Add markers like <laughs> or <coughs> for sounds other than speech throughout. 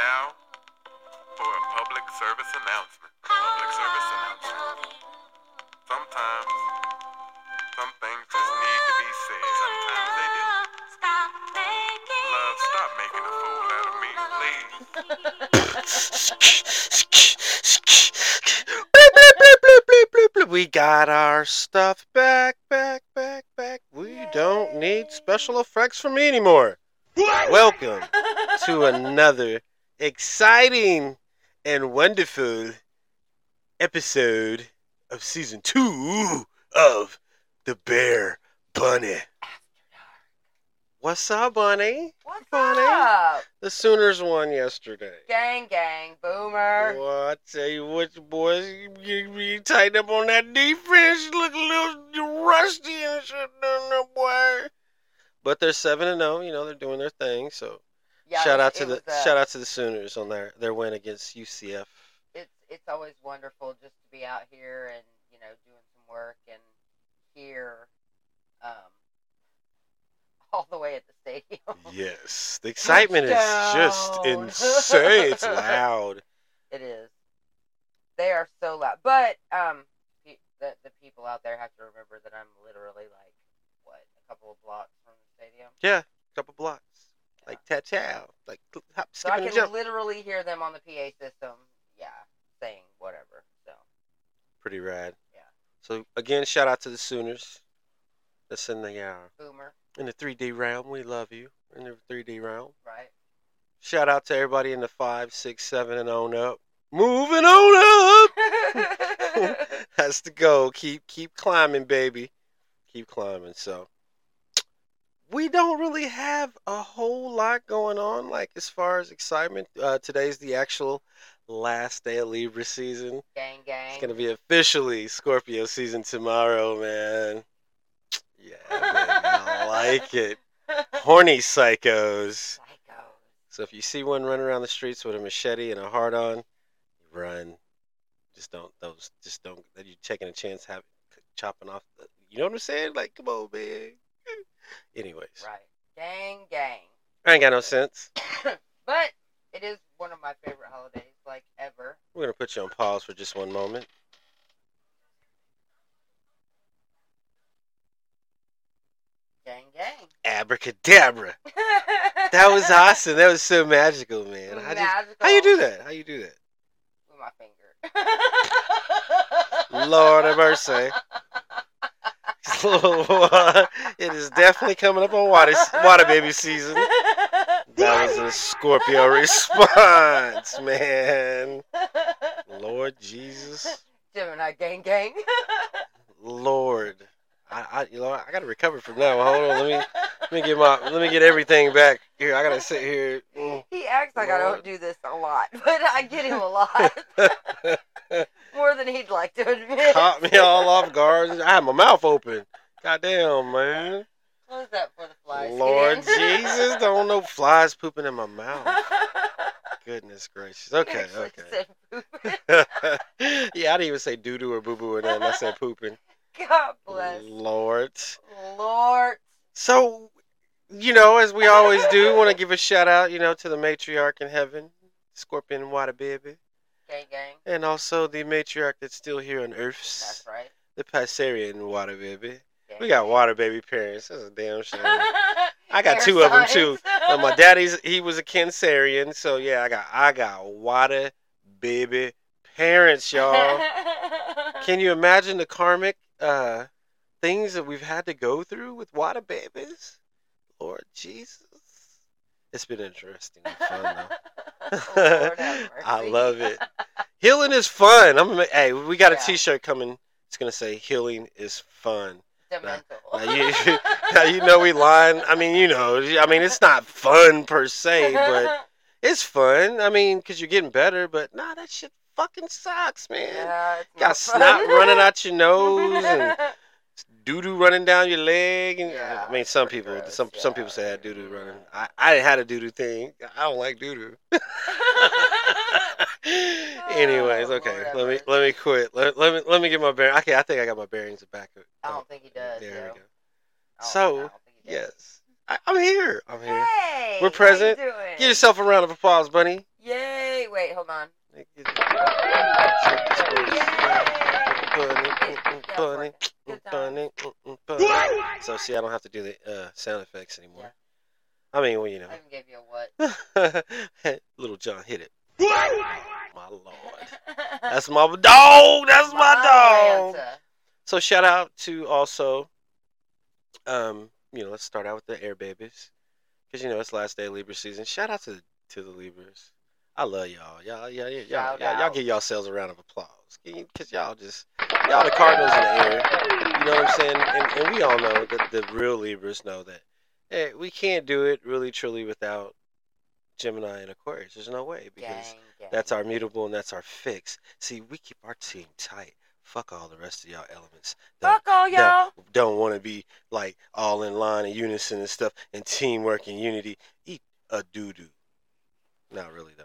now for a public service announcement. Public service announcement. Sometimes some things just need to be said. Sometimes they do. Love, stop making a fool out of me, please. <laughs> We got our stuff back, back, back, back. We don't need special effects from me anymore. Welcome to another exciting and wonderful episode of season two of The Bear Bunny. What's up, Bunny? What's Bunny? up? The Sooners won yesterday. Gang, gang, boomer. Well, I tell you what, you boys, you, you, tighten up on that defense. You look a little rusty and shit, no, no, boy. But they're seven and zero. You know they're doing their thing. So Yeah, shout it- out to the was, uh, shout out to the Sooners on their their win against UCF. It's it's always wonderful just to be out here and you know doing some work and hear, um, <laughs> all the way at the stadium. Yes, the <laughs> excitement is just insane. It's <laughs> loud. It is. They are so loud, but um, the the people out there have to remember that I'm literally like what a couple of blocks from the stadium, Yeah, a couple of blocks, like ta like hop, so I can jump. literally hear them on the PA system. Yeah, saying whatever. So. Pretty rad. Yeah. So again, shout out to the Sooners. That's in the uh, Boomer, in the 3D realm. We love you in the 3D realm. right? Shout out to everybody in the five, six, seven, and on up. Moving on up. <laughs> <laughs> That's the goal. Keep keep climbing, baby. Keep climbing. So we don't really have a whole lot going on, like as far as excitement. Uh, today's the actual last day of Libra season. gang, gang. It's gonna be officially Scorpio season tomorrow, man. Yeah, man, I like <laughs> it. Horny psychos. Psycho. So if you see one running around the streets with a machete and a heart on, run. Just don't those just don't that you're taking a chance have chopping off the you know what I'm saying? Like, come on, man. Anyways. Right. Gang, gang. I ain't got no sense. <coughs> but it is one of my favorite holidays, like ever. We're gonna put you on pause for just one moment. Gang, gang. Abracadabra. <laughs> That was awesome. That was so magical, man. How, do you, Magical. how you do that? How you do that? With my finger. <laughs> Lord have mercy. <laughs> it is definitely coming up on water water baby season. That was a Scorpio response, man. Lord Jesus, Gemini gang gang. Lord, I, I, you know, I gotta recover from that. Hold on, let me, let me get my, let me get everything back here. I gotta sit here. Mm. He acts like I don't do this a lot, <laughs> but I get him a lot. <laughs> More than he'd like to admit. Caught me all off guard. I had my mouth open. Goddamn, man. What was that for the flies? Lord? <laughs> Jesus, don't know flies pooping in my mouth. <laughs> Goodness gracious. Okay, okay. <laughs> yeah, I didn't even say doo doo or boo boo or nothing. I said pooping. God bless. Lord. Lord. So, you know, as we always do, want to give a shout out, you know, to the matriarch in heaven, Scorpion Water Baby, Gang gang. and also the matriarch that's still here on Earth, That's right. the Passerian Water Baby. Gang, We got. Water Baby parents. That's a damn shame. <laughs> I got Air two them too. signs. Uh, my daddy's he was a Cancerian, so yeah, I got I got Water Baby parents, y'all. <laughs> Can you imagine the karmic uh, things that we've had to go through with water babies? Lord Jesus. It's been interesting and fun though. <laughs> <laughs> I love it. <laughs> Healing is fun. I'm hey, we got a Yeah. t-shirt coming. It's gonna say healing is fun. Demental. Now you, <laughs> now you know we lying. I mean, you know, I mean, it's not fun per se, but it's fun. I mean, because you're getting better. But nah, that shit fucking sucks, man. yeah, Got not snot fun. running out your nose and doo doo running down your leg, and Yeah, I mean, some people, gross, some some people say I had doo doo running. I I didn't have a doo doo thing. I don't like doo doo. <laughs> Anyways, Oh, okay, let me let me quit. Let, let me let me get my bearings. Okay, I think I got my bearings back. I don't think he does. There yo. we go. So, I don't think he does. Yes, I, I'm here. I'm here. Hey, We're you present. doing? Give yourself a round of applause, bunny. Yay! wait, hold on. Bunny, Mm, mm, mm, Good bunny, bunny. So see, I don't have to do the uh, sound effects anymore. I mean, well, you I even gave you a what? know, <laughs> Lil Jon hit it. My lord, that's my dog. That's my dog. Atlanta. So shout out to also, um, you know, let's start out with the Air Babies, because you know it's last day of Libra season. Shout out to the, to the Libras. I love y'all. Y'all, y'all, y'all, y'all, y'all, y'all give yourselves a round of applause, because y'all just y'all the Cardinals in the air. You know what I'm saying? And, and we all know that the real Libras know that hey, we can't do it really truly without Gemini and Aquarius. There's no way because Gang, gang. that's our mutable and that's our fix. See, we keep our team tight. Fuck all the rest of y'all elements. Fuck all y'all. don't want to be like all in line and unison and stuff and teamwork and unity. Eat a doo doo. Not really though,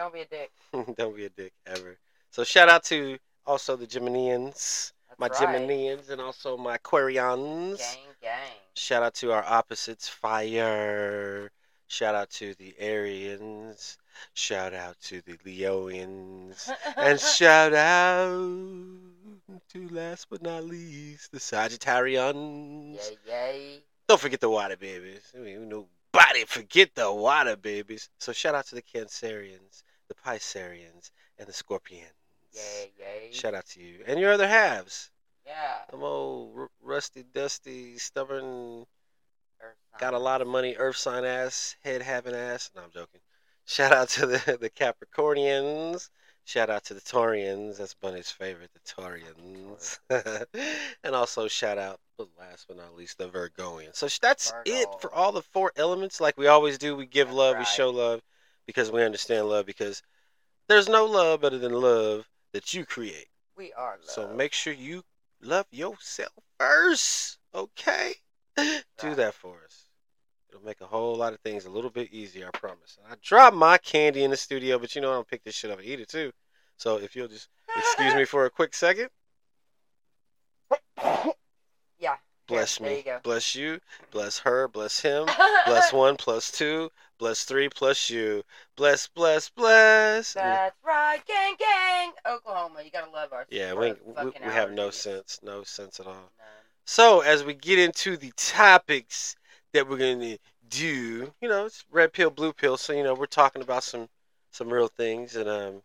Don't be a dick. <laughs> don't be a dick ever. So shout out to also the Geminians, That's my right. Geminians, and also my Aquarians. Gang, gang. Shout out to our opposites, fire. Shout out to the Arians. Shout out to the Leoians. And <laughs> shout out to last but not least, the Sagittarians. Yay, yay. Don't forget the water babies. I mean, nobody forget the water babies. So shout out to the Cancerians, Pisceans, and the Scorpions. Yay, yay. Shout out to you. And your other halves. Yeah. Them old r- rusty, dusty, stubborn, got a lot of money, earth sign ass, head having ass. No, I'm joking. Shout out to the, <laughs> the Capricornians. Shout out to the Taurians. That's Bunny's favorite, the Taurians. <laughs> and also shout out, but last but not least, the Virgoians. So that's it for all the four elements. Like we always do, we give That's love, we show love because we understand love because there's no love better than love that you create. We are love. So make sure you love yourself first, okay? <laughs> Do that for us. It'll make a whole lot of things a little bit easier, I promise. And I dropped my candy in the studio, but you know I don't pick this shit up and eat it too. So if you'll just excuse me <laughs> for a quick second. Bless there me, you bless you, bless her, bless him, bless <laughs> one, plus two, bless three, plus you, bless, bless, bless. That's right, gang, gang. Oklahoma, you gotta love our. yeah, we, we, we have no sense, no sense at all. None. So, as we get into the topics that we're going to do, you know, it's red pill, blue pill. So, you know, we're talking about some some real things and um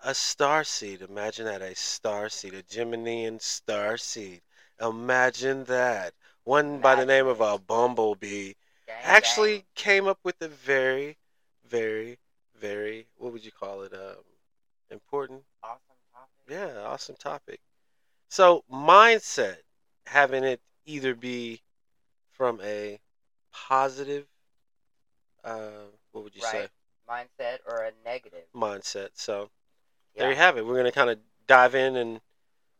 a star seed. Imagine that a star seed, a Geminian star seed. Imagine that. One by the name of a bumblebee Gang, actually gang. came up with a very very very what would you call it um important awesome topic. yeah, awesome topic. So mindset, having it either be from a positive, uh, what would you say, Mindset or a negative. mindset. So Yeah. there you have it. We're gonna kind of dive in and,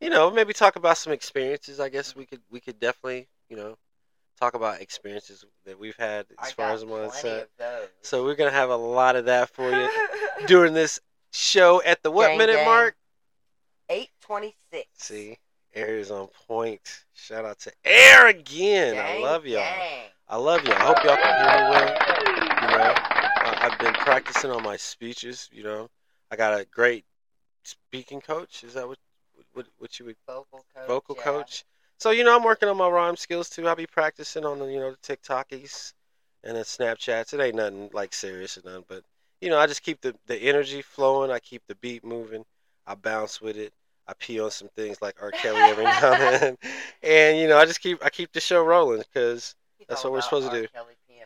you know, maybe talk about some experiences. I guess we could we could definitely, you know, talk about experiences that we've had as I far as of those. So we're gonna have a lot of that for you <laughs> during this show at the what Gang, minute gang. mark? Eight twenty-six. See, Air is on point. Shout out to Air again. I love y'all. I love y'all. I hope y'all can hear me well. You know, I, I've been practicing on my speeches. You know, I got a great speaking coach. Is that what what, what you would Vocal coach. vocal yeah. coach? So you know, I'm working on my rhyme skills too. I'll be practicing on the you know the TikTokies and the Snapchats. It ain't nothing like serious or nothing, but you know, I just keep the the energy flowing. I keep the beat moving. I bounce with it. I pee on some things like R. Kelly every <laughs> now and then, and you know, I just keep I keep the show rolling because That's what we're supposed to do.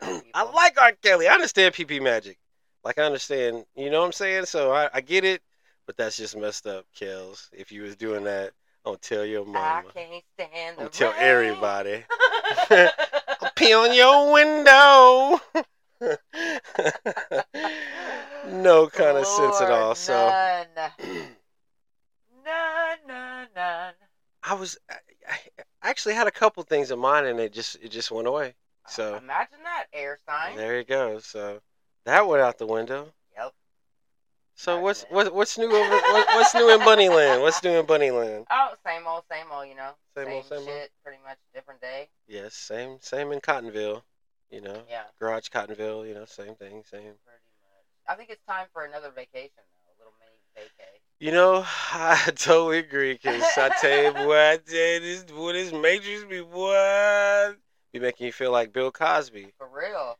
<clears throat> I like R. Kelly. I understand PP Magic. Like I understand, you know what I'm saying? So I, I get it, but that's just messed up, Kels. If you was doing that, gonna tell your mom I can't stand the tell rain. everybody. <laughs> I'll pee on your window. <laughs> no kind of sense at all. Lord, So None. <clears throat> None, none, none. I was I, I actually had a couple things in mind, and it just it just went away. Uh, so Imagine that air sign. there you go. So that went out the window. So what's what, what's new over what, what's new in Bunnyland? What's new in Bunnyland? Oh, same old, same old, you know. Same old, same old. shit, pretty much different day. Yes, same same in Cottonville. You know, Yeah, Garage Cottonville. You know, same thing, same pretty much. I think it's time for another vacation though, a little mini vacay. You know, <laughs> I totally agree. Cause I tell you, boy, I you, this boy, this Matrix be what be making you feel like Bill Cosby. For real.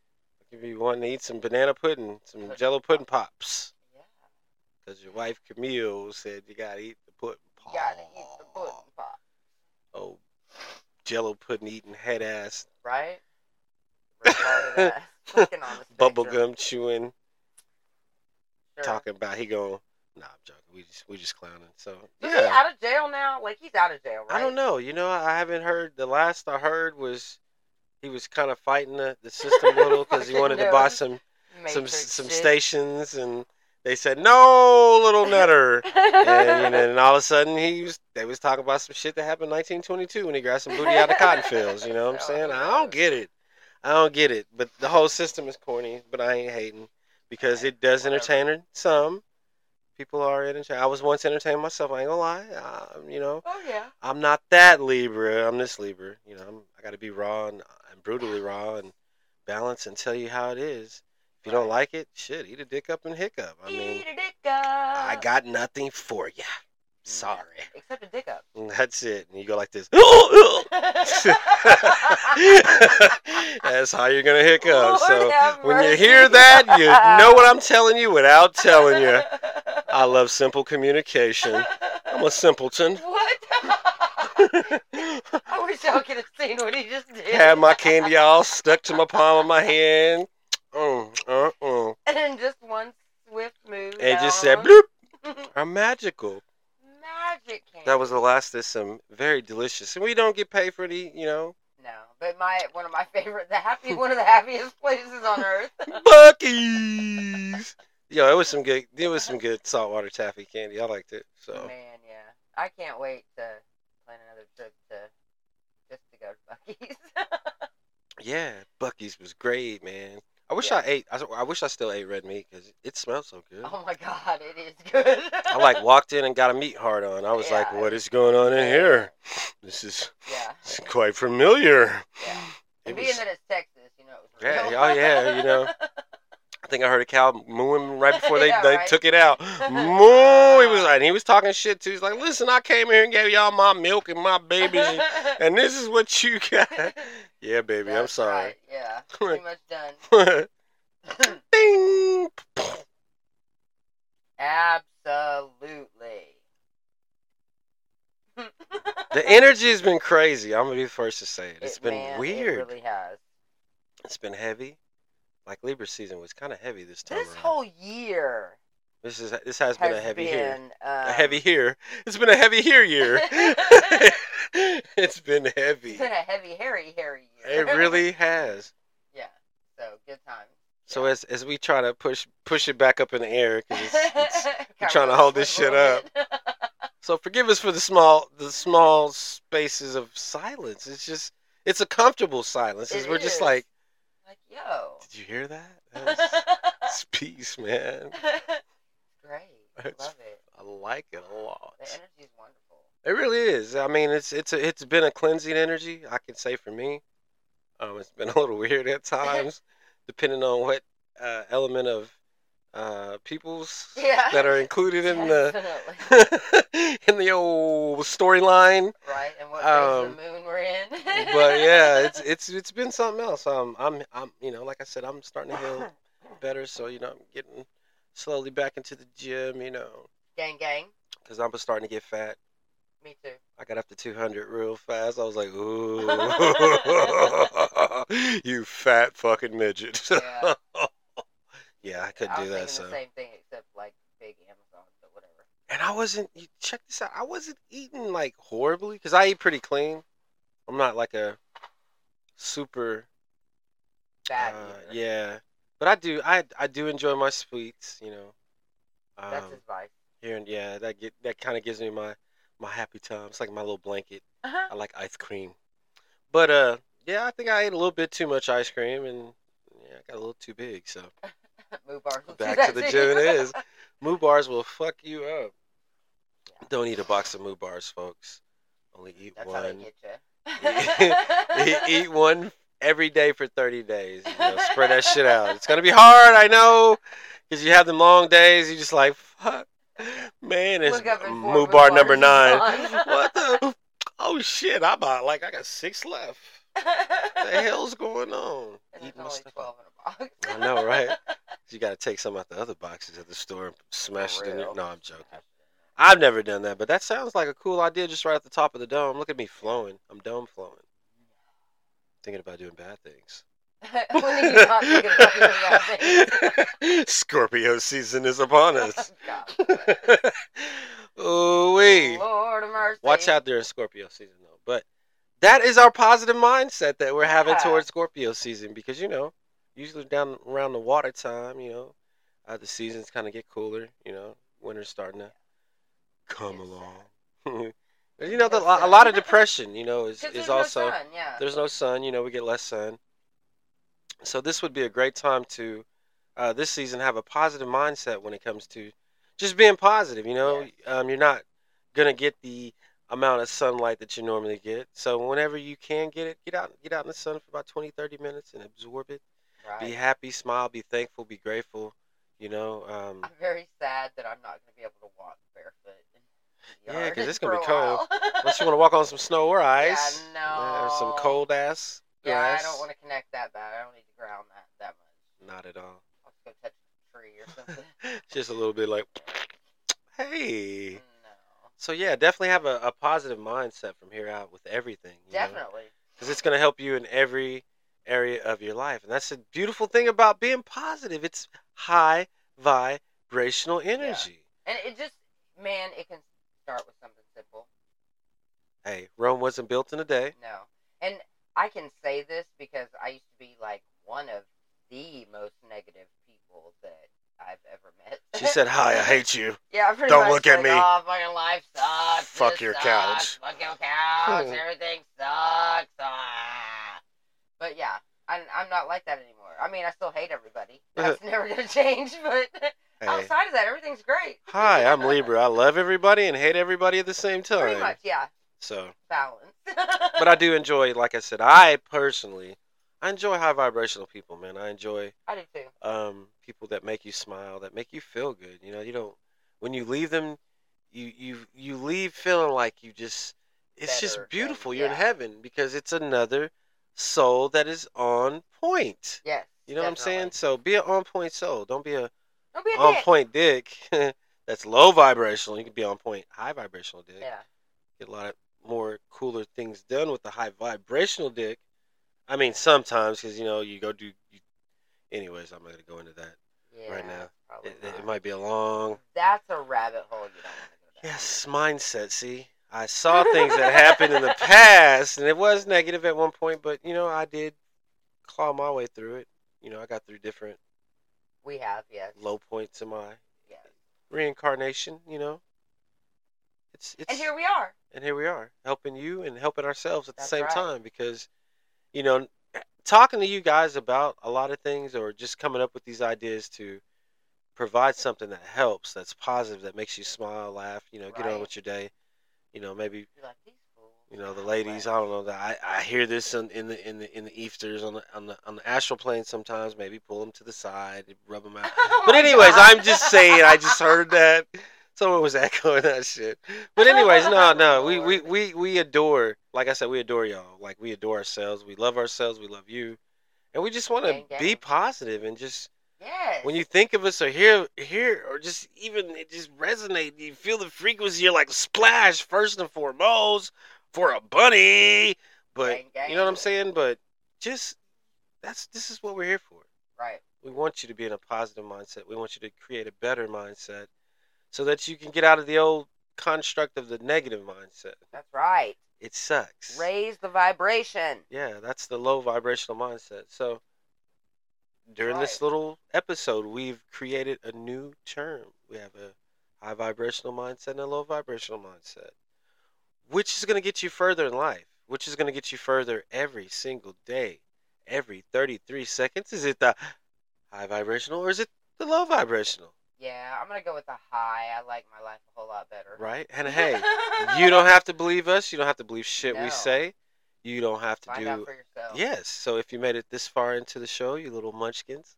You be wanting to eat some banana pudding, some Jello pudding pops. Yeah. Cause your wife Camille said you gotta eat the pudding You gotta eat the pudding pop, Oh, Jello pudding eating head ass, right? Retarded ass. <laughs> Fucking on the bubble gum chewing, Sure. talking about he going. Nah, I'm joking. We just we just clowning. So Is he out of jail now? Like he's out of jail, right? I don't know. You know, I haven't heard. The last I heard was he was kind of fighting the, the system a little <laughs> because he wanted to buy some some some shit. stations, and they said no, little nutter. and, you know, and all of a sudden he was they was talking about some shit that happened in 1922 when he grabbed some booty out of cotton fields. You know what I'm <laughs> Oh, saying? I don't get it. I don't get it. But the whole system is corny. But I ain't hating because it does entertain some. People are entertained. I was once entertained myself. I ain't gonna lie. Um, you know, oh yeah. I'm not that Libra. I'm this Libra. You know, I'm, I got to be raw and, and brutally raw and balanced and tell you how it is. If you don't like it, shit, eat a dick up and hiccup. I mean, Eat a dick up. I got nothing for you. Mm. Sorry. Except a dick up. And <laughs> That's it. And you go like this. <laughs> <laughs> That's how you're gonna hiccup. Lord So when you hear that, you know what I'm telling you without telling you. I love simple communication. I'm a simpleton. What? I wish y'all could have seen what he just did. Had my candy all stuck to my palm of my hand. Mm, uh, uh. and then just one swift move. And it just said bloop. <laughs> I'm magical. Magic candy. That was the last of some very delicious. And we don't get paid for the, you know, No, but my one of my favorite, the happy, one of the happiest places on earth. <laughs> <laughs> Buc-ee's. Yo, it was some good. It was some good saltwater taffy candy. I liked it. So Man, yeah, I can't wait to plan another trip to just to go to Buc-ee's. yeah, Buc-ee's was great, man. I wish Yeah. I ate. I, I wish I still ate red meat because it smells so good. oh my god, it is good. I like walked in and got a meat heart on. I was like, "What is going on in here? This is yeah, quite familiar." yeah. It And being was- that it's Texas, you know, it was Yeah, oh, yeah, you know. <laughs> I think I heard a cow mooing right before they, <laughs> Yeah, they right. took it out. <laughs> Moo! He was like, and he was talking shit too. He's like, "Listen, I came here and gave y'all my milk and my babies, <laughs> and, and this is what you got." yeah, baby, I'm sorry. right, Yeah, pretty much done. Ding. Absolutely. The energy has been crazy. I'm gonna be the first to say it. It's It- been man, weird. It really has. It's been heavy. Like Libra season was kind of heavy this time. This around. whole year this is this has been a heavy year. um, A heavy here. It's been a heavy here year. <laughs> <laughs> it's been heavy. It's been a heavy, hairy, hairy year. It really has. <laughs> yeah. So good times. So as as we try to push push it back up in the air, 'cause it's, it's, Kinda trying to hold this shit up. so forgive us for the small the small spaces of silence. It's just it's a comfortable silence. It we're just like. Like, yo. did you hear that? <laughs> That's, it's peace, man. <laughs> Great. It's- Love it. I like it a lot. The energy is wonderful. It really is. I mean, it's it's a, it's been a cleansing energy. I can say for me, um, it's been a little weird at <laughs> times, depending on what uh, element of uh, peoples Yeah. that are included in the <laughs> in the old storyline. Right, and what Um, the moon we're in. But yeah, it's <laughs> it's it's been something else. Um, I'm I'm you know, like I said, I'm starting to heal <coughs> better. So you know, I'm getting slowly back into the gym. You know, gang, gang. because I'm starting to get fat. Me too. I got up to 200 real fast. I was like, ooh, <laughs> you fat fucking midget. Yeah. Yeah, I couldn't I do that. So, the same thing except like big Amazon, but whatever. and I wasn't. You check this out. I wasn't eating like horribly because I eat pretty clean. I'm not like a super. Bad uh, yeah, but I do. I I do enjoy my sweets. You know. Um, That's his vice. here and yeah, that get that kind of gives me my my happy time. It's like my little blanket. Uh-huh. I like ice cream. But uh yeah, I think I ate a little bit too much ice cream and yeah, I got a little too big, so <laughs> <laughs> Moo bars back to the gym it is. <laughs> moo bars will fuck you up. Don't eat a box of moo bars, folks. Only eat That's one. <laughs> eat, one every day for 30 days. You know, spread that shit out. It's gonna be hard, I know. Because you have them long days, you just like, fuck. Man, it's Look up before- move before bar number nine. what the? Oh shit! I'm about like I got six left. What the hell's going on? And Eating my stuff 12 in a box. I know, right? <laughs> You got to take some out the other boxes at the store and smash it in there. No, I'm joking. I've never done that, but that sounds like a cool idea just right at the top of the dome. Look at me flowing. I'm dome flowing. Thinking about doing bad things. <laughs> when are you not thinking about doing that <laughs> thing? Scorpio season is upon us. Ooh wee. Lord of mercy. Watch out during Scorpio season though. But that is our positive mindset that we're having Yeah. towards Scorpio season because you know, usually down around the water time, you know, uh, the seasons kind of get cooler. You know, winter's starting to come along. <laughs> You know, the, a lot of depression. You know, is is there's also no sun, yeah. there's no sun. You know, we get less sun. So this would be a great time to uh, this season have a positive mindset when it comes to just being positive. You know, um, you're not gonna get the amount of sunlight that you normally get. So whenever you can get it, get out get out in the sun for about 20, 30 minutes and absorb it. Be happy, smile, be thankful, be grateful. You know, um, I'm very sad that I'm not going to be able to walk barefoot. in the Yeah, because it's gonna be cold. unless you want to walk on some snow or <laughs> ice, Yeah, or some cold ass Yeah, grass. I don't want to connect that bad. I don't need to ground that that much. Not at all. I'll just go touch a tree or <laughs> something. Just a little bit like, hey. no. So yeah, definitely have a, a positive mindset from here out with everything. Definitely. Because it's going to help you in every area of your life. And that's the beautiful thing about being positive. It's high vibrational energy. And it just, man, it can start with something simple. Hey, Rome wasn't built in a day. No. And I can say this because I used to be like one of the most negative people that I've ever met. She said, hi, I hate you. <laughs> Yeah, pretty Don't much look at like, me. Oh, fucking life sucks. Fuck this your sucks, couch." Fuck your couch. Everything sucks. Ah. But yeah, I'm, I'm not like that anymore. I mean, I still hate everybody. <laughs> That's never gonna change. But Hey. outside of that, everything's great. Hi, I'm <laughs> Libra. I love everybody and hate everybody at the same time. Pretty much, yeah. So, Balance. but I do enjoy, like I said, I personally, I enjoy high vibrational people, man. I enjoy I do too. um, people that make you smile, that make you feel good. You know, you don't when you leave them, you you you leave feeling like you just it's just beautiful. and- You're in yeah. heaven because it's another soul that is on point. Yes. You know what I'm saying? definitely. So be an on point soul. Don't be a Don't be a on dick. point dick. <laughs> That's low vibrational. You can be on point high vibrational dick. Yeah. Get a lot of more cooler things done with the high vibrational dick. I mean, sometimes because you know you go do. You, anyways, I'm not gonna go into that. Yeah. right now. It, it might be a long. That's a rabbit hole you don't go. Yes, mindset. See, I saw things that happened in the past, and it was negative at one point, but you know, I did claw my way through it. You know, I got through different We have, yes. low points in my Yes. reincarnation. You know, it's it's And here we are. and here we are helping you and helping ourselves at the same right. time because you know talking to you guys about a lot of things or just coming up with these ideas to provide something that helps that's positive that makes you smile laugh you know get on with your day you know maybe like, you know the ladies wet." i don't know that i, I hear this in, in the in the in the efters on the on the on the astral plane sometimes maybe pull them to the side rub them out <laughs> Oh but anyways. I'm just saying. I just heard that someone was <laughs> echoing that shit. But anyways, no, no, we we we we adore. Like I said, we adore y'all. Like we adore ourselves. We love ourselves. We love you, and we just want to be positive and just Yes. when you think of us or hear hear or just even it just resonate. You feel the frequency. You're like splash first and foremost for a bunny. But you know what I'm saying. But just that's this is what we're here for. Right. We want you to be in a positive mindset. We want you to create a better mindset so that you can get out of the old construct of the negative mindset. That's right. It sucks. Raise the vibration. Yeah, that's the low vibrational mindset. So during this little episode, we've created a new term. We have a high vibrational mindset and a low vibrational mindset, which is going to get you further in life, which is going to get you further every single day, every 33 seconds. Is it the high vibrational or is it the low vibrational? Yeah, I'm gonna go with the high. I like my life a whole lot better. Right? And <laughs> hey, you don't have to believe us. You don't have to believe shit No. we say. You don't have to find do out for yourself. Yes. So if you made it this far into the show, you little munchkins,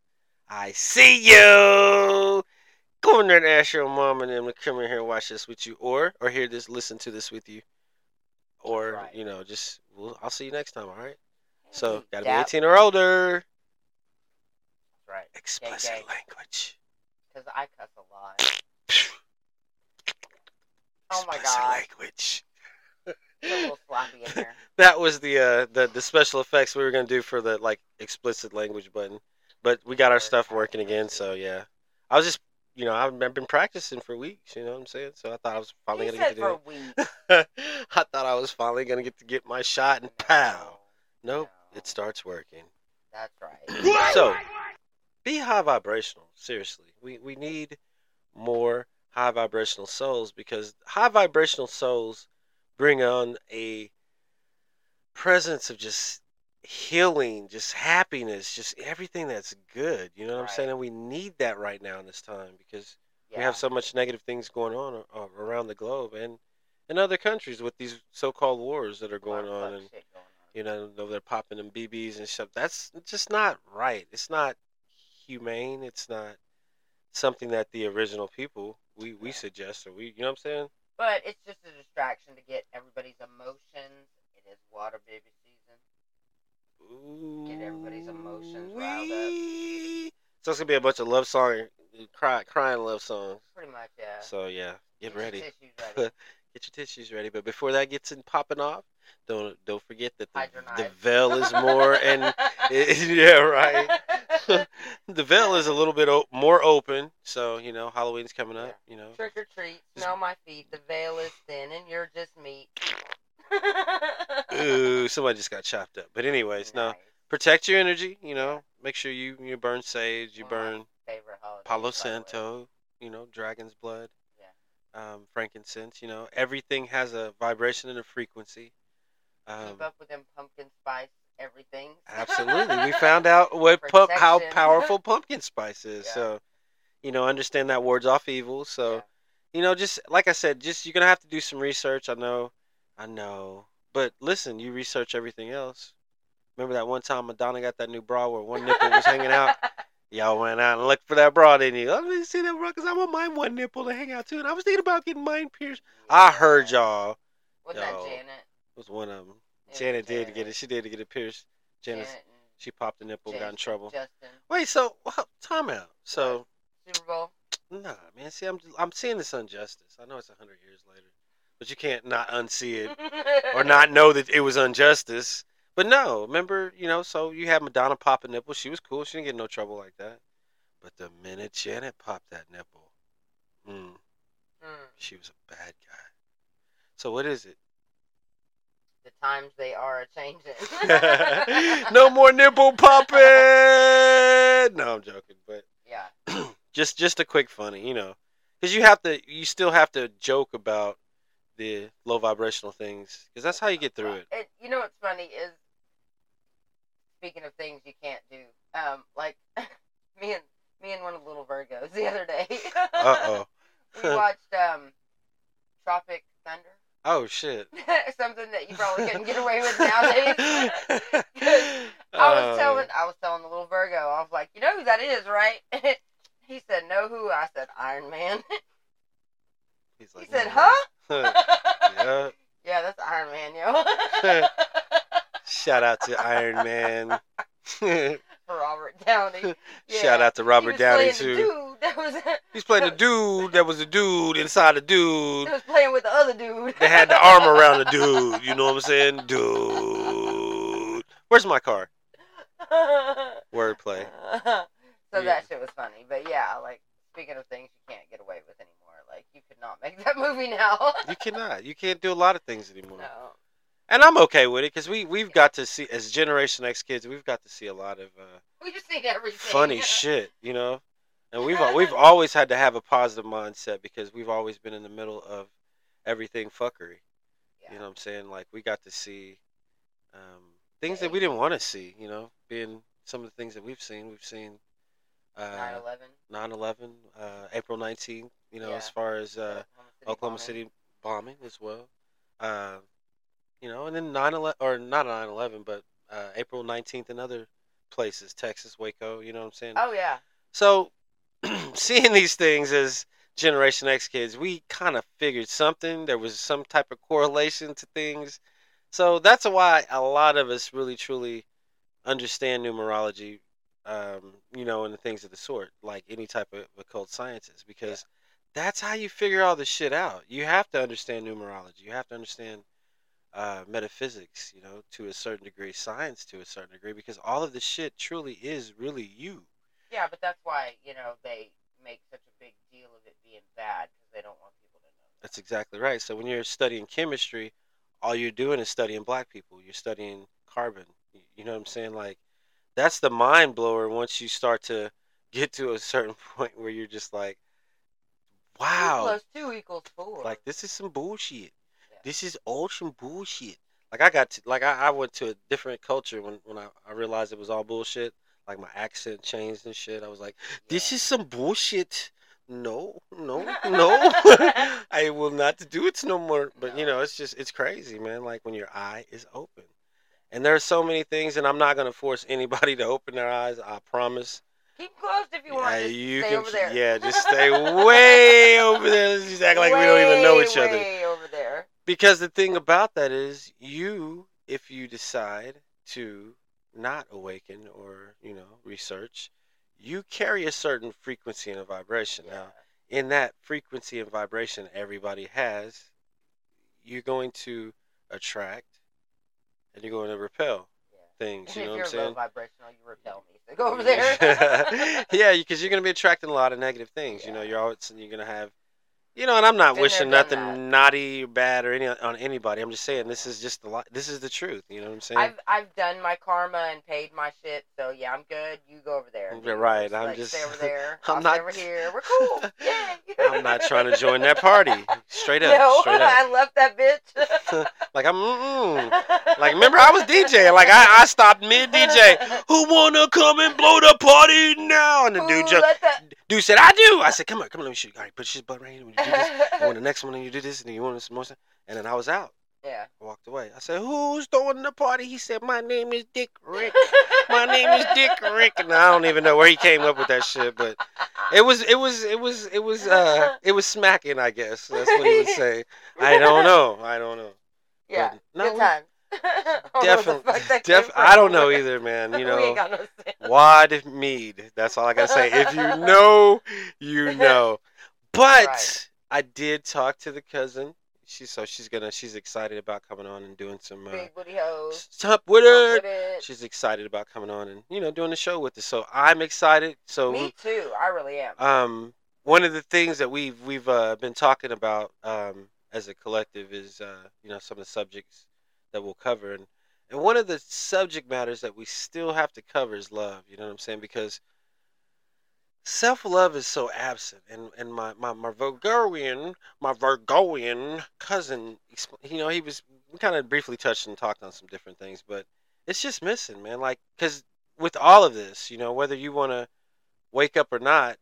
I see you. go in there and ask your mom and them to come in here and watch this with you, or or hear this, listen to this with you, or Right. you know, just well, I'll see you next time. All right. So gotta be eighteen or older. Right. Explicit gay. language. Because I cuss a lot. <laughs> Oh my Explicit god. language. It's a little sloppy in here. <laughs> that was the uh the the special effects we were gonna do for the like explicit language button, but we got our stuff working again. So yeah, I was just you know I've I've been practicing for weeks. You know what I'm saying? So I thought I was finally He gonna said get for to a week. do it. <laughs> I thought I was finally gonna get to get my shot and pow. Nope, No. it starts working. That's right. <clears throat> so be high vibrational. Seriously, we we need more high vibrational souls because high vibrational souls bring on a presence of just healing, just happiness, just everything that's good. You know what I'm saying? And we need that right now in this time because Yeah. we have so much negative things going on uh, around the globe and in other countries with these so-called wars that are going on and going on. you know they're popping them BBs and stuff. That's just not right. It's not humane. It's not something that the original people we we suggest or we you know what I'm saying. But it's just a distraction to get everybody's emotions. It is water baby season. Ooh, Get everybody's emotions riled up. So it's gonna be a bunch of love song, cry, crying love songs. Pretty much, yeah. So yeah, get your ready. tissues ready. <laughs> Get your tissues ready. But before that gets in popping off, don't don't forget that the, the veil is more and <laughs> <laughs> yeah right. <laughs> the veil is a little bit o- more open, so you know Halloween's coming up. You know, Trick or treat, smell my feet. The veil is thin, and you're just meat. ooh, somebody just got chopped up. But anyways, no, Nice. protect your energy. You know, make sure you you burn sage, you One burn favorite. Palo by the way. Santo, you know, dragon's blood, Yeah. um, frankincense. You know, everything has a vibration and a frequency. Um, Keep up with them pumpkin spice everything. Absolutely. We <laughs> found out what pump, how powerful pumpkin spice is. Yeah. So, you know, understand that wards off evil. So, Yeah. you know, just like I said, just you're gonna have to do some research. I know, I know. But listen, you research everything else. Remember that one time Madonna got that new bra where one nipple was hanging out? <laughs> Y'all went out and looked for that bra, didn't you? Let me see that bra because I want mine one nipple to hang out too. And I was thinking about getting mine pierced. I heard y'all. Yo. that Janet? Was one of them. It Janet did get it. She did get it pierced. Janet, Janet she popped a nipple, got in trouble. Justin. Wait, so well, time out. So Super Bowl. nah, man. See, I'm I'm seeing this injustice. I know it's a hundred years later, but you can't not unsee it or <laughs> not know that it was injustice. But no, remember, you know. So you had Madonna pop a nipple. She was cool. She didn't get in no trouble like that. But the minute Janet popped that nipple, mm, Mm, she was a bad guy. So what is it? The times they are a changing. <laughs> no more nipple popping. No, I'm joking, but Yeah. <clears throat> just just a quick funny, you know, because you have to, you still have to joke about the low vibrational things, because that's how you get through it. And you know what's funny is, speaking of things you can't do, um, like <laughs> me and me and one of the little Virgos the other day. <laughs> Uh oh. we watched um, Tropic Thunder. Oh shit. <laughs> Something that you probably couldn't get away with nowadays. <laughs> I was Uh, telling I was telling the little Virgo, I was like, you know who that is, right? <laughs> he said, know who? I said, Iron Man. he's he said, "Mm." huh? yeah. yeah, that's Iron Man, yo. Shout out to Iron Man. For Robert <laughs> Downey. Yeah. <laughs> Shout out to He Robert Downey too. dude that was He's playing the <laughs> dude that was the dude inside the dude. that was playing with the other dude. They had the arm around the dude. You know what I'm saying? Dude. Where's my car? Wordplay. so Yeah. that shit was funny. But yeah, like speaking of things you can't get away with anymore, like you could not make that movie now. You cannot. You can't do a lot of things anymore. no. And I'm okay with it because we, we've got to see, as Generation X kids, we've got to see a lot of uh, We've seen everything. funny shit, you know? And we've we've <laughs> always had to have a positive mindset because we've always been in the middle of everything fuckery. Yeah. You know what I'm saying? Like we got to see um, things that we didn't want to see. You know, being some of the things that we've seen. We've seen uh, 9/11. 9/11, uh, April 19th. You know, Yeah. as far as uh, Oklahoma bombing. City bombing as well. Uh, you know, and then 9/11 or not 9/11, but uh, April 19th and other places, Texas, Waco. You know what I'm saying? Oh yeah. So <clears throat> seeing these things as Generation X kids, we kind of figured something. There was some type of correlation to things. So that's why a lot of us really truly understand numerology, um, you know, and the things of the sort, like any type of occult sciences, because that's how you figure all this shit out. You have to understand numerology. You have to understand uh, metaphysics, you know, to a certain degree, science to a certain degree, because all of this shit truly is really you. Yeah, but that's why you know they make such a big deal of it being bad because they don't want people to know. That's exactly right. So when you're studying chemistry, all you're doing is studying black people. You're studying carbon. You know what I'm saying? Like that's the mind blower once you start to <laughs> get to a certain <laughs> point where you're just like, Two wow, plus two equals four. like this is some bullshit. This is all some bullshit. Like I got to, like I, I went to a different culture when when I, I realized it was all bullshit. Like my accent changed and shit. I was like, this is some bullshit. No, no, no. <laughs> <laughs> I will not do it no more. But you know, it's just it's crazy, man. Like when your eye is open. And there are so many things, and I'm not gonna force anybody to open their eyes. I promise. Keep closed if you want. Yeah, Just you stay can. over there. Yeah, just stay <laughs> way over there. Let's just act like we don't even know each Way, other. Way over there. Because the thing about that is, you, if you decide to not awaken or, you know, research, you carry a certain frequency and a vibration. Yeah. Now, in that frequency and vibration everybody has, you're going to attract and you're going to repel yeah. things. You if know what I'm saying? low vibrational, you repel me. So go over there. <laughs> yeah, because you're gonna be attracting a lot of negative things. You know, you're always you're gonna have, you know, and I'm not Been wishing done nothing that. naughty or bad or any on anybody. I'm just saying this is just the li- this is the truth. You know what I'm saying? I've I've done my karma and paid my shit, so yeah, I'm good. You go over there. Yeah, You right, like, I'm just- stay over <laughs> there. I'm I'll not- over here. We're cool. <laughs> Yay. <laughs> I'm not trying to join that party. Straight up, no, straight up. I left that bitch. like I'm, mm-mm. like remember I was DJing. Like I, I stopped mid DJ. Who wanna come and blow the party now? And the dude Ooh, just let that- dude said I do. I said come on, come on, let me shoot. All right, put your butt right here. When you do this, and when the next one, and you do this, and you want some more. stuff. And then I was out. yeah. I walked away. I said, "Who's throwing the party?" He said, "My name is Dick Rick. My name is Dick Rick." And I don't even know where he came up with that shit, but it was, it was, it was, it was, uh, it was smacking. I guess that's what he would say. I don't know. I don't know. Yeah. But no, Good time. Definitely, <laughs> def- I don't know either, man. <laughs> You know, no wad mead. That's all I gotta say. If you <laughs> know, you know. But Right. I did talk to the cousin. She so she's gonna she's excited about coming on and doing some uh, Big booty hoe. Sup with her. with. She's excited about coming on and you know doing the show with us. So I'm excited. So Me too. I really am. um, one of the things that we've we've uh, been talking about um, as a collective is uh, you know some of the subjects that we'll cover and and one of the subject matters that we still have to cover is love. You know what I'm saying? Because self love is so absent, and and my my my Virgoian my Virgoian cousin, you know, he was kind of briefly touched and talked on some different things, but it's just missing, man. Like, cause with all of this, you know, whether you want to wake up or not,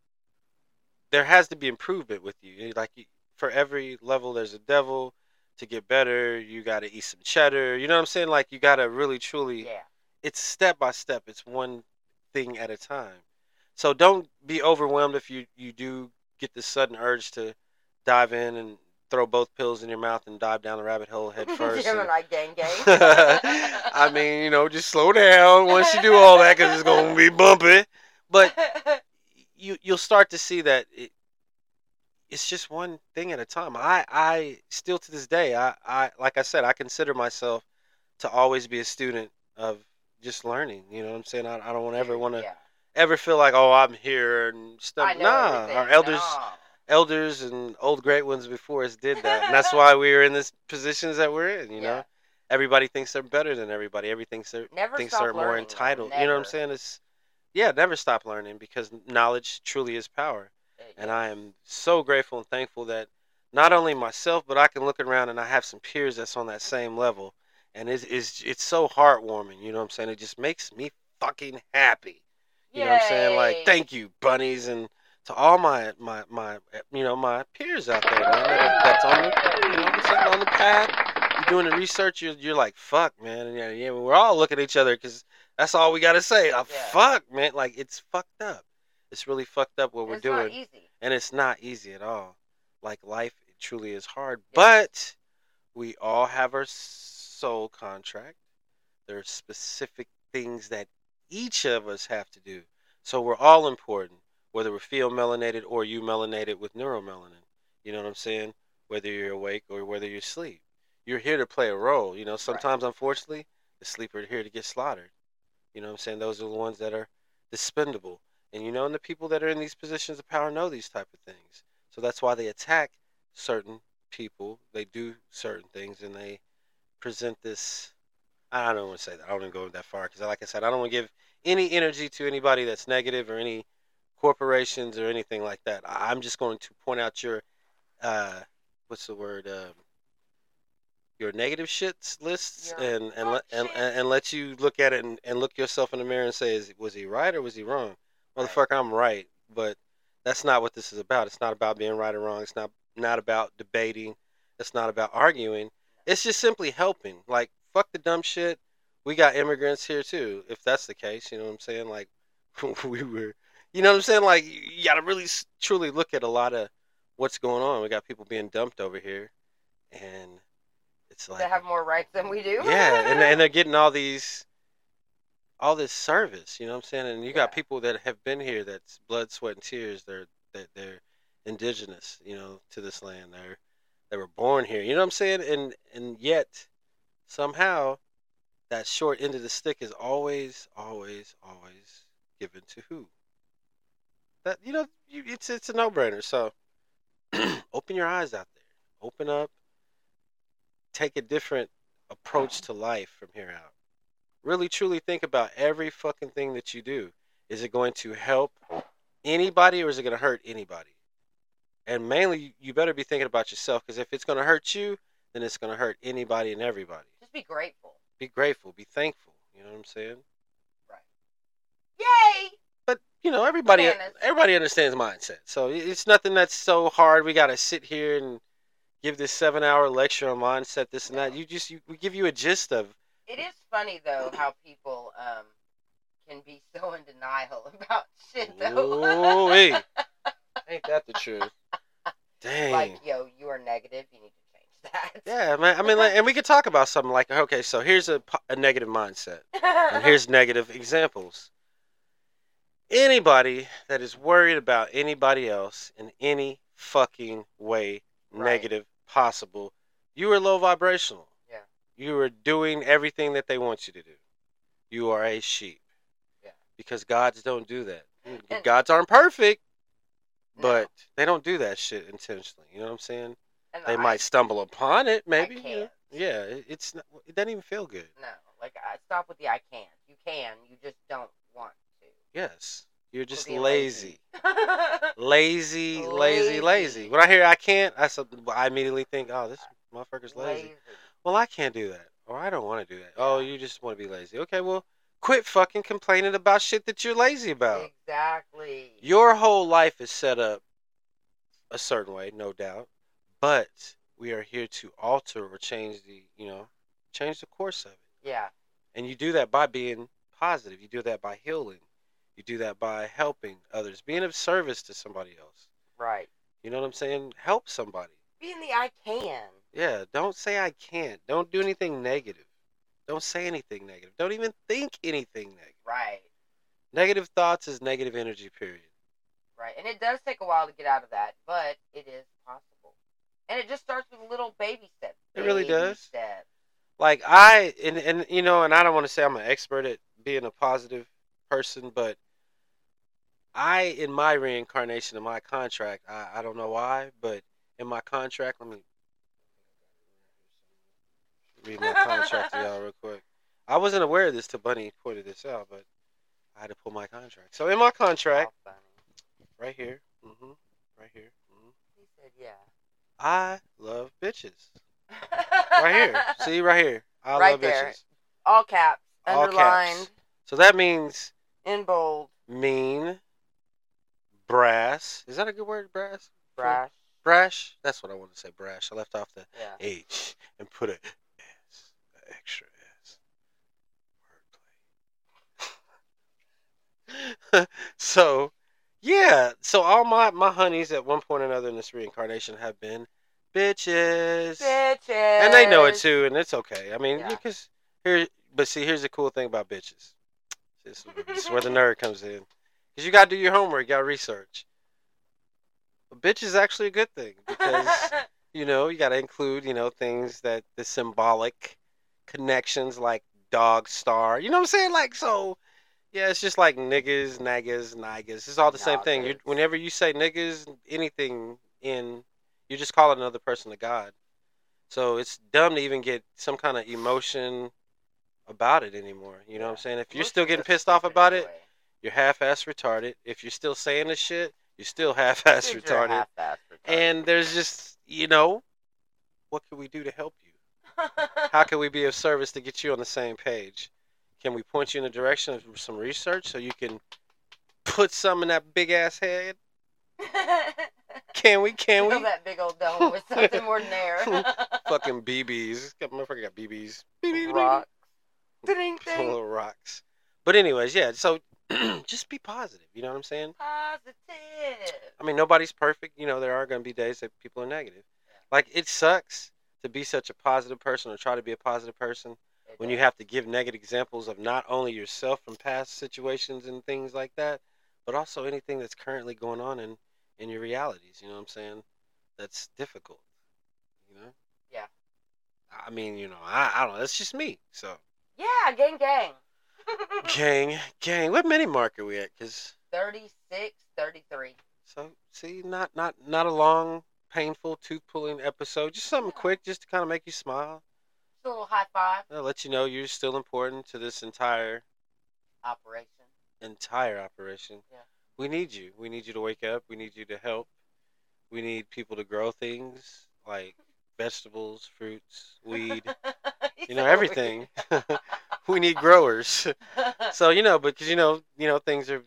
there has to be improvement with. You- Like for every level, there's a devil. To get better, you got to eat some cheddar. You know what I'm saying? Like you got to really, truly. yeah. It's step by step. It's one thing at a time. So don't be overwhelmed if you you do get this sudden urge to dive in and throw both pills in your mouth and dive down the rabbit hole head <laughs> first. and- Gemini gang <laughs> gang. I mean, you know, just slow down once you do all that because it's gonna be bumpy. But <laughs> you you'll start to see that it, it's just one thing at a time. I I still to this day I I like I said I consider myself to always be a student of just learning. You know what I'm saying? I, I don't ever want to Yeah. ever feel like oh I'm here and stuff. Nah, everything. our elders No. elders and old great ones before us did that, and that's why <laughs> we are in this positions that we're in. You know, everybody thinks they're better than everybody. Everything thinks they're Never thinks they're more entitled. You know what I'm saying? It's yeah, never stop learning because knowledge truly is power. And I am so grateful and thankful that not only myself, but I can look around and I have some peers that's on that same level. And it's, it's, it's so heartwarming. You know what I'm saying? It just makes me fucking happy. You know what I'm saying? Like, thank you, bunnies, and to all my, my, my you know, my peers out there, man, that, that's on the, you know what on the path. You're doing the research, you're, you're like, fuck, man. And yeah, yeah, we're all looking at each other because that's all we got to say. Uh, Yeah. Fuck, man. Like, it's fucked up It's really fucked up what we're doing, and it's not easy at all. Like life truly is hard, Yeah. but we all have our soul contract. There are specific things that each of us have to do. So we're all important, whether we're feel melanated or you melanated with neuromelanin. You know what I'm saying? Whether you're awake or whether you're asleep. You're here to play a role. You know, sometimes, unfortunately, the sleeper here to get slaughtered. You know what I'm saying? Those are the ones that are dispendable. And you know, and the people that are in these positions of power know these type of things. So that's why they attack certain people. They do certain things and they present this. I don't want to say that. I don't want to go that far because, like I said, I don't want to give any energy to anybody that's negative or any corporations or anything like that. I'm just going to point out your, uh, what's the word? Um, your negative shits lists Your and and, let, and and and let you look at it and, and look yourself in the mirror and say, is was he right or was he wrong? Right. Motherfucker, I'm right, but that's not what this is about. It's not about being right or wrong. It's not not about debating. It's not about arguing. It's just simply helping. Like fuck the dumb shit. We got immigrants here too. If that's the case, you know what I'm saying? Like <laughs> we were, you know what I'm saying? Like you got to really truly look at a lot of what's going on. We got people being dumped over here, and it's like They have more rights than we do. yeah, and and they're getting all these, all this service. You know what I'm saying? And you got people that have been here. That's blood, sweat, and tears. They're that they're indigenous. You know, to this land. They're they were born here. You know what I'm saying? And and yet, somehow, that short end of the stick is always, always, always given to who? That you know, you, it's it's a no brainer. So, <clears throat> open your eyes out there. Open up take a different approach to life from here out. Really, truly think about every fucking thing that you do. Is it going to help anybody or is it going to hurt anybody? And mainly, you better be thinking about yourself because if it's going to hurt you, then it's going to hurt anybody and everybody. Just be grateful. Be grateful, be thankful. You know what I'm saying? Right. Yay! But you know, everybody Bananas. everybody understands mindset. So it's nothing that's so hard. We got to sit here and give this seven hour lecture on mindset, this and that. You just you, we give you a gist of It is funny though how people um can be so in denial <laughs> about shit though. Ooh-wee. Ain't that the truth? Dang. like, yo, you are negative. You need to change that. yeah, man. I mean, like, and we could talk about something like, okay, so here's a, a negative mindset, and <laughs> here's negative examples. Anybody that is worried about anybody else in any fucking way, Right. negative possible, you are low vibrational. You are doing everything that they want you to do. You are a sheep. Yeah. Because gods don't do that. Mm-hmm. And- gods aren't perfect, No. but they don't do that shit intentionally. You know what I'm saying? And They I- might stumble upon it, maybe. you know? can't. Yeah, it, it's not, it doesn't even feel good. No, like I stop with the I can't. You can. You just don't want to. Yes, you're just lazy. <laughs> lazy. lazy, lazy, lazy. When I hear I can't, I sub- I immediately think, oh, this motherfucker's lazy. lazy. Well, I can't do that, or I don't want to do that. Oh, you just want to be lazy. Okay, well, quit fucking complaining about shit that you're lazy about. Exactly. Your whole life is set up a certain way, no doubt, but we are here to alter or change the, you know, change the course of it. yeah. And you do that by being positive. You do that by healing. You do that by helping others, being of service to somebody else. Right. You know what I'm saying? Help somebody. Being the I can. Yeah, don't say I can't. Don't do anything negative. Don't say anything negative. Don't even think anything negative. Right. Negative thoughts is negative energy, period. Right. And it does take a while to get out of that, but it is possible. And it just starts with little baby steps. It really does. Steps. Like I and and you know, and I don't want to say I'm an expert at being a positive person, but I in my reincarnation in my contract, I, I don't know why, but in my contract, let me read my contract to y'all real quick. I wasn't aware of this till Bunny pointed this out, but I had to pull my contract. So in my contract, funny. right here, mm-hmm, right here, hmm He said, yeah. I love bitches. <laughs> Right here, see right here, I Right love there. bitches. All caps, All underlined, caps. So that means in bold, mean, brass. Is that a good word, brass? brash. Brash. That's what I want to say. Brash. I left off the Yeah. H and put a S, an extra S. Wordplay. <laughs> so, Yeah, so all my my honeys at one point or another in this reincarnation have been bitches, Bitches. and they know it too, and it's okay. I mean, Yeah. because here, but see, here's the cool thing about bitches. This is, this is where the nerd comes in, because you gotta do your homework, you gotta research. But bitch is actually a good thing because <laughs> you know you gotta include you know things that the symbolic connections like dog star. You know what I'm saying? Like so. Yeah, it's just like niggas, naggas, niggas. It's all the same thing. You, Niggas. whenever you say niggas, anything in, you just call another person a god. So it's dumb to even get some kind of emotion about it anymore. You know what I'm saying? If you're still getting pissed off about it, you're half-ass retarded. If you're still saying this shit, you're still <laughs> half-ass you're retarded. half-ass retarded. And there's just, you know, what can we do to help you? <laughs> How can we be of service to get you on the same page? Can we point you in the direction of some research so you can put some in that big ass head? <laughs> Can we? Can Fill we? that big old dome with something more than air. <laughs> Fucking BBs. Motherfucker got BBs. BBs. Rock. Ding, ding. Little rocks. But anyways, yeah. So <clears throat> just be positive. You know what I'm saying? Positive. I mean, nobody's perfect. You know, there are going to be days that people are negative. Like it sucks to be such a positive person or try to be a positive person when you have to give negative examples of not only yourself from past situations and things like that, but also anything that's currently going on in in your realities. You know what I'm saying? That's difficult. You know? Yeah. I mean, you know, I, I don't know. That's just me. So, Yeah, gang, gang. <laughs> gang, gang. What mini mark are we at? Cause 36, 33. so see, not not not a long, painful tooth pulling episode. Just something Yeah. quick, just to kind of make you smile. A little high five Uh, let you know you're still important to this entire operation. entire operation. Yeah. We need you. We need you to wake up. We need you to help. We need people to grow things like <laughs> vegetables, fruits, weed, <laughs> you know, everything. <laughs> we need growers. so, you know, because you know, you know things are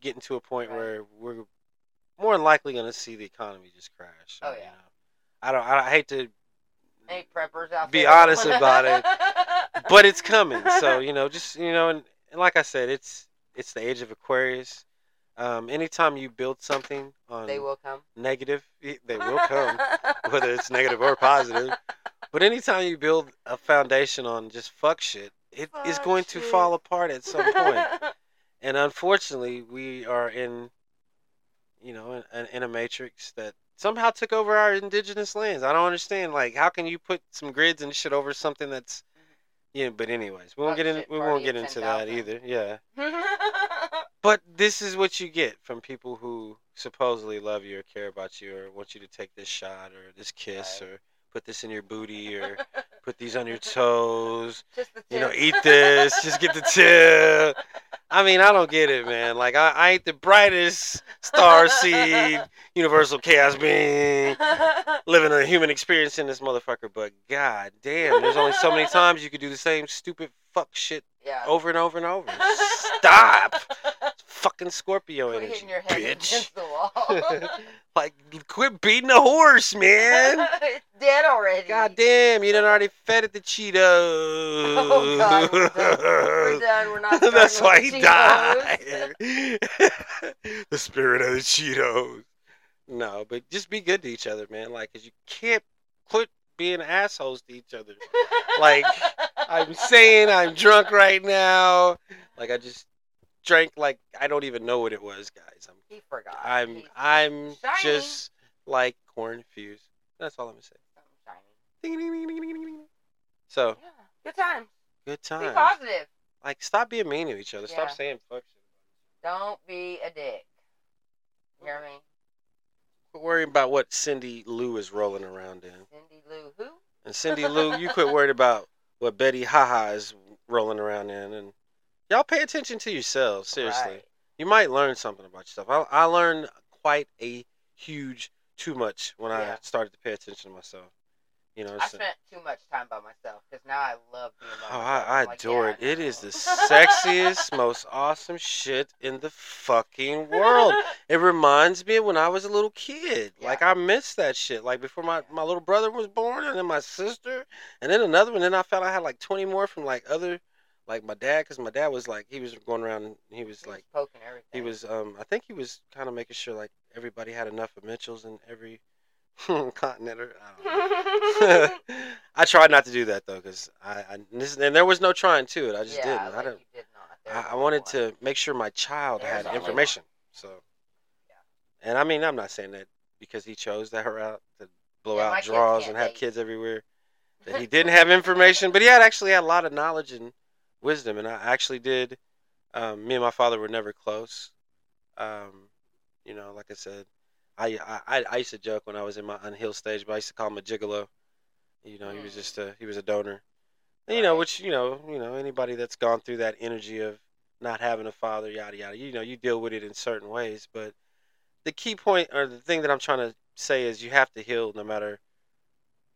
getting to a point Right. where we're more than likely going to see the economy just crash. Oh, you yeah. know. I don't I hate to Any preppers out Be there? honest about it. <laughs> but it's coming. So you know, just you know, and, and like I said, it's it's the age of Aquarius. Um, anytime you build something on they will come. negative, they <laughs> will come, whether it's negative or positive. But anytime you build a foundation on just fuck shit, it is Fuck going to fall apart at some point. <laughs> And unfortunately, we are in, you know, in, in a matrix that somehow took over our indigenous lands. I don't understand. Like, how can you put some grids and shit over something that's, yeah. But anyways, we won't get in. shit We won't get into that 10,000. either. Yeah. <laughs> But this is what you get from people who supposedly love you or care about you or want you to take this shot or this kiss Right. or put this in your booty or <laughs> put these on your toes. You know, eat this. Just get the tip. I mean, I don't get it, man. Like, I, I ain't the brightest star seed, <laughs> universal chaos being, <laughs> living a human experience in this motherfucker. But god damn, there's only so many times you could do the same stupid fuck shit yeah. over and over and over. Stop. Fucking Scorpio Quit energy, your head bitch. like, quit beating a horse, man. Dead already. God damn, you done already fed it the Cheetos. Oh, God, we're done. We're <laughs> done. We're not That's why he Cheetos. died. <laughs> the spirit of the Cheetos. No, but just be good to each other, man. Like, 'cause you can't quit being assholes to each other. Like, I'm <laughs> saying I'm drunk right now. Like, I just drank like I don't even know what it was, guys. I'm he forgot. I'm He's I'm shiny. just like corn fused. That's all I'm gonna say. So Yeah. Good time. good time. Be time. positive. Like stop being mean to each other. Stop saying fuck shit. Don't be a dick. You hear me? Quit worrying about what Cindy Lou is rolling around in. Cindy Lou who? And Cindy Lou, you quit <laughs> worried about what Betty Haha is rolling around in. And y'all pay attention to yourselves. Seriously, Right. you might learn something about yourself. I, I learned quite a huge too much when I started to pay attention to myself. You know, I spent too much time by myself because now I love being by Oh, myself. I, I like, adore yeah, it. It no. is the <laughs> sexiest, most awesome shit in the fucking world. It reminds me of when I was a little kid. Yeah. Like I miss that shit. Like before my, my little brother was born, and then my sister, and then another one. Then I found I had like twenty more from like other like my dad, because my dad was like he was going around. And he was He was like poking everything. he was. Um, I think he was kind of making sure like everybody had enough of Mitchells in every <laughs> continent. Or, I. <laughs> I tried not to do that though, because I, I this, and there was no trying to it. I just yeah, didn't. I didn't. did not. I, I wanted one. to make sure my child There's had only one. information. So, Yeah. and I mean, I'm not saying that because he chose that route to blow Yeah, out draws and have kids everywhere. <laughs> That he didn't have information, but he had actually had a lot of knowledge and wisdom. And I actually did. Um, me and my father were never close. Um, you know, like I said, I, I I used to joke when I was in my unhealed stage, but I used to call him a gigolo. You know, he was Mm. just a he was a donor. And, you know, which you know, you know, anybody that's gone through that energy of not having a father, yada yada. You know, you deal with it in certain ways, but the key point or the thing that I'm trying to say is you have to heal no matter.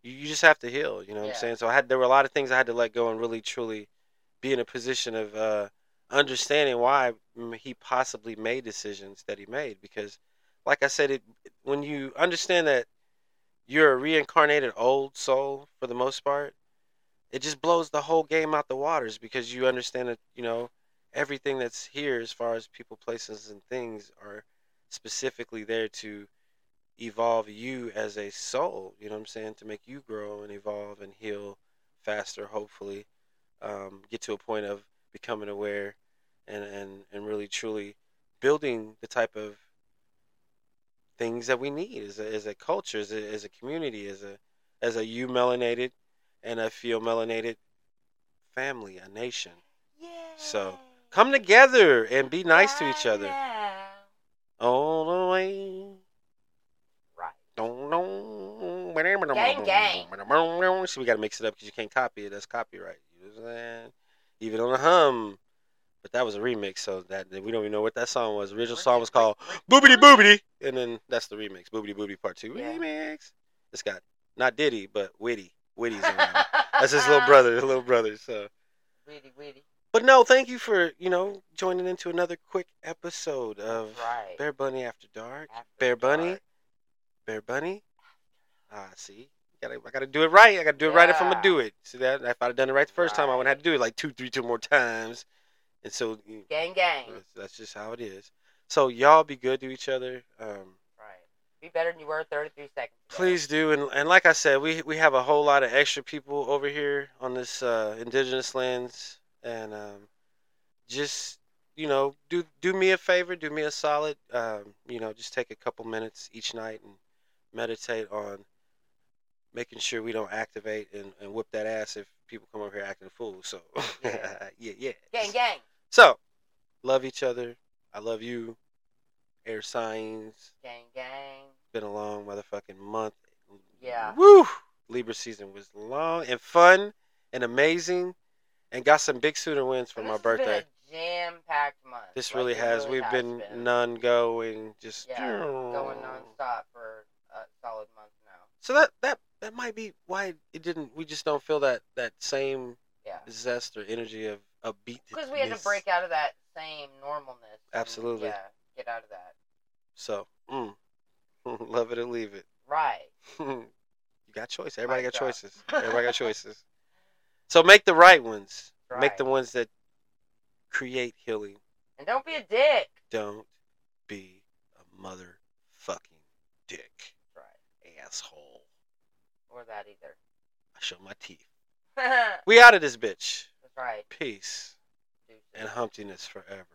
You, you just have to heal. You know what Yeah. I'm saying? So I had there were a lot of things I had to let go and really truly be in a position of uh, understanding why he possibly made decisions that he made because, like I said, it when you understand that you're a reincarnated old soul for the most part, it just blows the whole game out the waters because you understand that you know everything that's here as far as people, places, and things are specifically there to evolve you as a soul. You know what I'm saying? To make you grow and evolve and heal faster, hopefully, um, get to a point of becoming aware and and and really truly building the type of things that we need as a, as a culture, as a, as a community, as a as a you melanated and a feel melanated family, a nation. So, Come together and be nice to each other. Yeah. All the way. Right. Gang, gang. See, we gotta mix it up because you can't copy it. That's copyright. You know what I'm saying? Even on the hum. But that was a remix, so that we don't even know what that song was. The original song was called Boobity Boobity, and then that's the remix. Boobity Boobity Part Two Yeah. remix. It's got not Diddy, but Witty. Witty's it. <laughs> That's his little brother. His little brother. So, Weedy, weedy. but no, thank you for you know joining into another quick episode of Right. Bear Bunny After Dark. After Bear Bunny. Bear Bunny. Ah, see, gotta, I gotta do it right. I gotta do it right if I'm gonna do it. See that? If I'd have done it right the first time, I wouldn't have to do it like two, three, two more times. And so Gang, gang. that's, just how it is. So y'all be good to each other. Um, Right. Be better than you were 33 seconds ago. please do, and and like I said, we we have a whole lot of extra people over here on this uh, indigenous lands, and um, just you know, do do me a favor, do me a solid. Um, you know, just take a couple minutes each night and meditate on making sure we don't activate and, and whip that ass if people come over here acting a fool. So <laughs> Yeah. yeah, yeah. Gang, gang. So love each other. I love you. Air signs. Gang, gang. Been a long motherfucking month. Yeah. Woo! Libra season was long and fun and amazing, and got some big sooner wins for And my this has been birthday. a jam-packed month. This Like, really has. really We've has been, been. none going, just Yeah, going nonstop for a solid month now. So that that that might be why it didn't. We just don't feel that that same Yeah. zest or energy of a beat. Because we had to break out of that same normalness. and, Absolutely. Yeah, get out of that. So, mm, <laughs> love it or leave it. Right. <laughs> you got choice. Everybody Mic got drop. choices. Everybody got <laughs> choices. So make the right ones. Make the ones that create healing. And don't be a dick. Don't be a motherfucking dick Right. asshole. Or that either. I show my teeth. We out of this bitch. Right. Peace and humptiness forever.